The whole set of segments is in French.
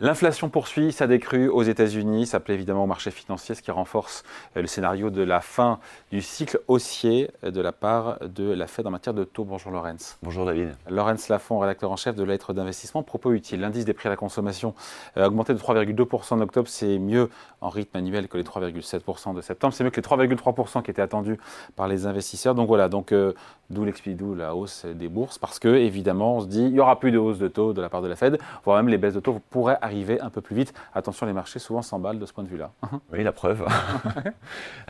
L'inflation poursuit sa décrue aux États-Unis. Ça plaît évidemment au marché financier, ce qui renforce euh, le scénario de la fin du cycle haussier euh, de la part de la Fed en matière de taux. Bonjour Lorenz. Bonjour David. Lorenz Lafont, rédacteur en chef de lettres d'investissement. Propos utile. L'indice des prix à la consommation a augmenté de 3,2% en octobre. C'est mieux en rythme annuel que les 3,7% de septembre. C'est mieux que les 3,3% qui étaient attendus par les investisseurs. Donc voilà, donc euh, d'où d'où la hausse des bourses, parce que évidemment on se dit il n'y aura plus de hausse de taux de la part de la Fed, voire même les baisses de taux pourraient arriver un peu plus vite. Attention, les marchés souvent s'emballent de ce point de vue-là. Oui, la preuve.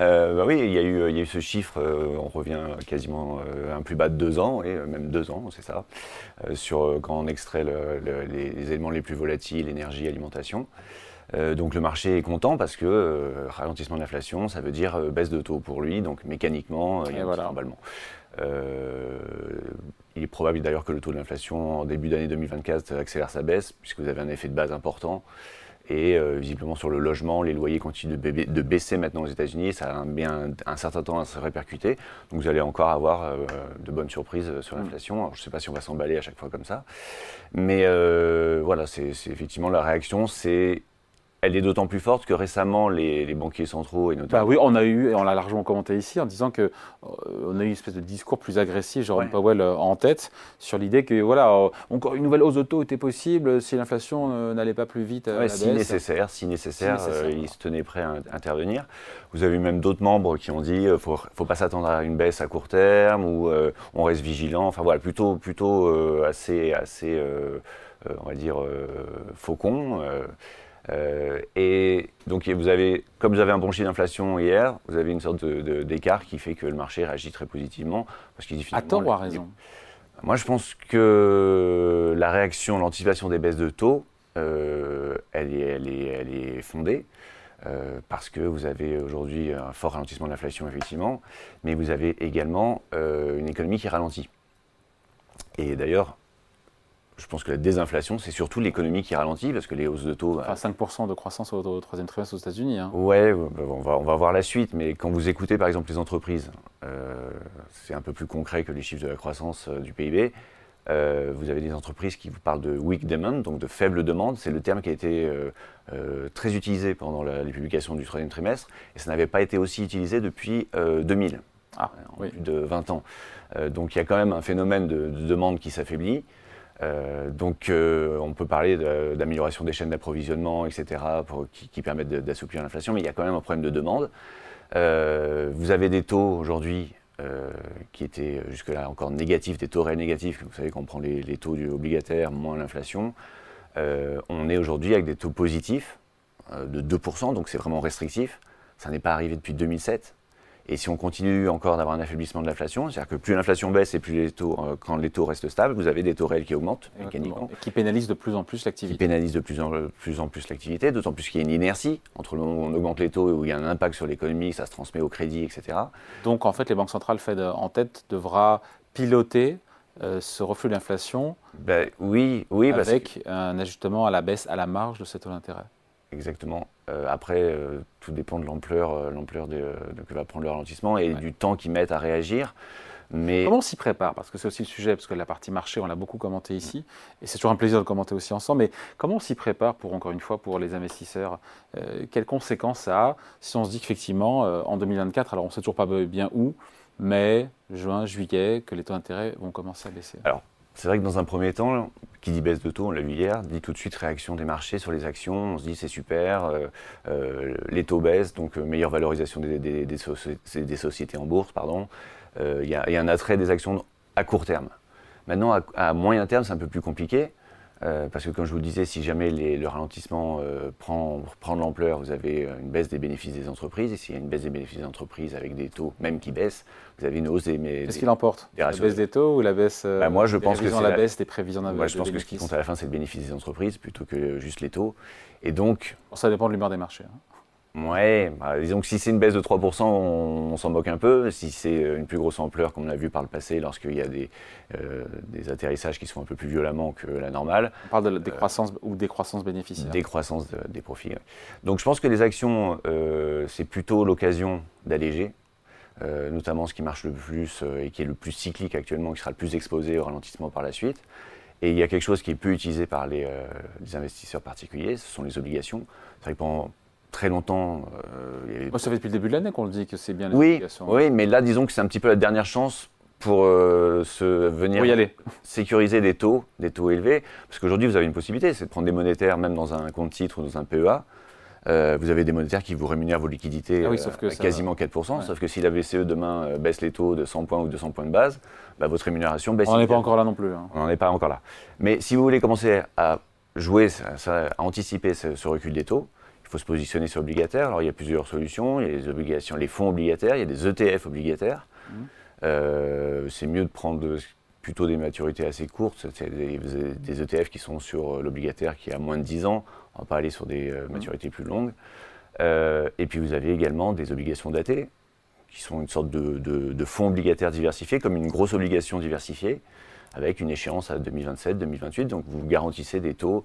Euh, bah oui, il y, a eu, il y, a eu, ce chiffre, euh, on revient quasiment euh, un plus bas de deux ans, et même deux ans, c'est ça, sur quand on extrait les, éléments les plus volatiles, énergie, alimentation. donc le marché est content parce que ralentissement de l'inflation, ça veut dire baisse de taux pour lui, donc mécaniquement, il y a un voilà. Il est probable d'ailleurs que le taux de l'inflation en début d'année 2024 accélère sa baisse, puisque vous avez un effet de base important. Et euh, visiblement sur le logement, les loyers continuent de, baisser maintenant aux États-Unis. Ça a bien un, certain temps à se répercuter. Donc vous allez encore avoir euh, de bonnes surprises sur mm. l'inflation. Je ne sais pas si on va s'emballer à chaque fois comme ça. Mais euh, voilà, c'est effectivement la réaction. C'est elle est d'autant plus forte que récemment, les, banquiers centraux et notamment. Bah oui, on a eu, et on l'a largement commenté ici, en disant qu'on euh, a eu une espèce de discours plus agressif, Jérôme Powell euh, en tête, sur l'idée que voilà, euh, encore une nouvelle hausse de taux était possible si l'inflation n'allait pas plus vite. si, Nécessaire, si nécessaire, il se tenait prêt à intervenir. Vous avez eu même d'autres membres qui ont dit qu'il ne faut, faut, pas s'attendre à une baisse à court terme ou on reste vigilant. Enfin voilà, plutôt, plutôt assez, assez on va dire, faucon. Euh, et donc, vous avez, comme vous avez un bon chiffre d'inflation hier, vous avez une sorte d'écart qui fait que le marché réagit très positivement. Parce qu'il à tort ou à raison Moi, je pense que la réaction, l'anticipation des baisses de taux, euh, elle, est, elle, est, elle, est, fondée. Euh, parce que vous avez aujourd'hui un fort ralentissement de l'inflation, effectivement, mais vous avez également une économie qui ralentit. Et d'ailleurs, je pense que la désinflation, c'est surtout l'économie qui ralentit parce que les hausses de taux. Enfin, 5% de croissance au, troisième trimestre aux États-Unis. Hein. Ouais, bah, on va, on va voir la suite, mais quand vous écoutez par exemple les entreprises, euh, c'est un peu plus concret que les chiffres de la croissance euh, du PIB. Euh, vous avez des entreprises qui vous parlent de weak demand, donc de faible demande. C'est le terme qui a été très utilisé pendant la, les publications du troisième trimestre, et ça n'avait pas été aussi utilisé depuis 2000, ah, plus de 20 ans. donc il y a quand même un phénomène de demande qui s'affaiblit. Euh, donc euh, on peut parler d'amélioration des chaînes d'approvisionnement, etc., qui, permettent d'assouplir l'inflation, mais il y a quand même un problème de demande. Euh, vous avez des taux aujourd'hui qui étaient jusque-là encore négatifs, des taux réels négatifs, vous savez qu'on prend les, taux du obligataire moins l'inflation. on est aujourd'hui avec des taux positifs de 2%, donc c'est vraiment restrictif. Ça n'est pas arrivé depuis 2007. Et si on continue encore d'avoir un affaiblissement de l'inflation, c'est-à-dire que plus l'inflation baisse et plus les taux, euh, quand les taux restent stables, vous avez des taux réels qui augmentent mécaniquement. Et qui pénalisent de plus en plus l'activité. Qui pénalisent de plus en plus, en plus l'activité, d'autant plus qu'il y a une inertie entre le moment où on augmente les taux et où il y a un impact sur l'économie, ça se transmet au crédit, etc. Donc en fait, les banques centrales Fed en tête devra piloter euh, ce reflux d'inflation ben, oui, oui, avec un ajustement à la baisse, à la marge de ces taux d'intérêt. Exactement. Euh, après, euh, tout dépend de l'ampleur, euh, l'ampleur que va prendre le ralentissement et du temps qu'ils mettent à réagir. Mais... Comment on s'y prépare? Parce que c'est aussi le sujet, parce que la partie marché, on l'a beaucoup commenté ici, et c'est toujours un plaisir de commenter aussi ensemble, mais comment on s'y prépare pour, encore une fois, pour les investisseurs? Quelles conséquences ça a si on se dit qu'effectivement, en 2024, alors on ne sait toujours pas bien où, mai, juin, juillet, que les taux d'intérêt vont commencer à baisser? Alors, c'est vrai que dans un premier temps, qui dit baisse de taux, on l'a vu hier, dit tout de suite réaction des marchés sur les actions. On se dit c'est super, euh, euh, les taux baissent, donc euh, meilleure valorisation des, des, sociétés en bourse, pardon. Il y, a un attrait des actions à court terme. Maintenant, à moyen terme, c'est un peu plus compliqué. Euh, parce que comme je vous le disais, si jamais le ralentissement euh, prend, prend, de l'ampleur, vous avez euh, une baisse des bénéfices des entreprises. Et s'il y a une baisse des bénéfices des entreprises avec des taux même qui baissent, vous avez une hausse des... Qu'est-ce qui l'emporte La baisse des taux ou la baisse, bah, moi, je pense que la, baisse des prévisions Moi, je pense que ce qui compte à la fin, c'est le bénéfice des entreprises plutôt que juste les taux. Et donc... ça dépend de l'humeur des marchés. Hein. Ouais, bah, disons que si c'est une baisse de 3%, on, s'en moque un peu. Si c'est une plus grosse ampleur, comme on l'a vu par le passé, lorsqu'il y a des, euh, des, atterrissages qui sont un peu plus violemment que la normale. On parle de la décroissance ou décroissance bénéficiaire. Décroissance des profits. Donc je pense que les actions, euh, c'est plutôt l'occasion d'alléger. Euh, notamment ce qui marche le plus et qui est le plus cyclique actuellement, qui sera le plus exposé au ralentissement par la suite. Et il y a quelque chose qui est peu utilisé par les, les investisseurs particuliers, ce sont les obligations. C'est vrai que pendant très longtemps. Euh, ça fait depuis le début de l'année qu'on le dit que c'est bien les oui, Oui, mais là, disons que c'est un petit peu la dernière chance pour euh, se venir aller. sécuriser des taux, des taux élevés. Parce qu'aujourd'hui, vous avez une possibilité, c'est de prendre des monétaires, même dans un compte titre ou dans un PEA. Euh, vous avez des monétaires qui vous rémunèrent vos liquidités ah à quasiment 4%, sauf que si la BCE demain baisse les taux de 100 points ou 200 points de base, bah, votre rémunération baisse. On n'en est pas encore là non plus. Hein. On n'en est pas encore là. Mais si vous voulez commencer à jouer, à anticiper ce recul des taux, il faut se positionner sur obligataire. Alors il y a plusieurs solutions. Il y a les obligations, les fonds obligataires, il y a des ETF obligataires. Mmh. Euh, c'est mieux de prendre plutôt des maturités assez courtes. C'est des, ETF qui sont sur l'obligataire qui a moins de 10 ans. On va pas aller sur des euh, mmh. maturités plus longues. Euh, et puis vous avez également des obligations datées, qui sont une sorte de, de fonds obligataires diversifiés, comme une grosse obligation diversifiée, avec une échéance à 2027, 2028. Donc vous garantissez des taux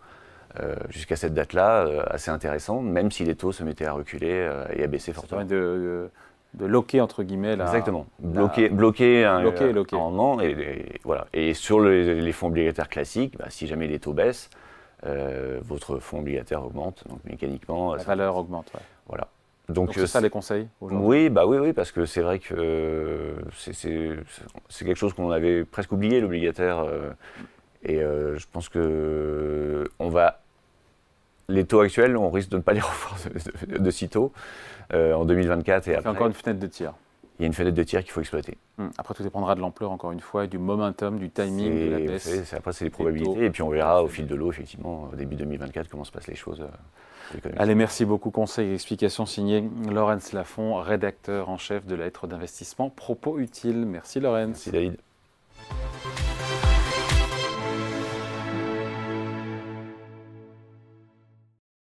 euh, jusqu'à cette date-là euh, assez intéressant, même si les taux se mettaient à reculer euh, et à baisser fortement. De, de, loquer entre guillemets là. Exactement. Bloquer, bloquer un, rendement et, voilà. Et sur les fonds obligataires classiques, bah, si jamais les taux baissent, votre fonds obligataire augmente, donc mécaniquement. La valeur augmente. Voilà. Donc c'est ça les conseils Oui, bah oui, oui, parce que c'est vrai que c'est quelque chose qu'on avait presque oublié l'obligataire. et je pense que on va les taux actuels, on risque de ne pas les revoir de, sitôt euh, en 2024 et après. encore une fenêtre de tir. Il y a une fenêtre de tir qu'il faut exploiter. Hum, après, tout dépendra de l'ampleur, encore une fois, du momentum, du timing de la baisse. après, c'est les probabilités. Et puis, on verra au fil de l'eau, effectivement, au début 2024, comment se passent les choses. Euh, Allez, merci beaucoup. Conseil et explication signé Laurence Lafont, rédacteur en chef de la lettre d'investissement. Propos utiles. Merci, Laurence. Merci, David.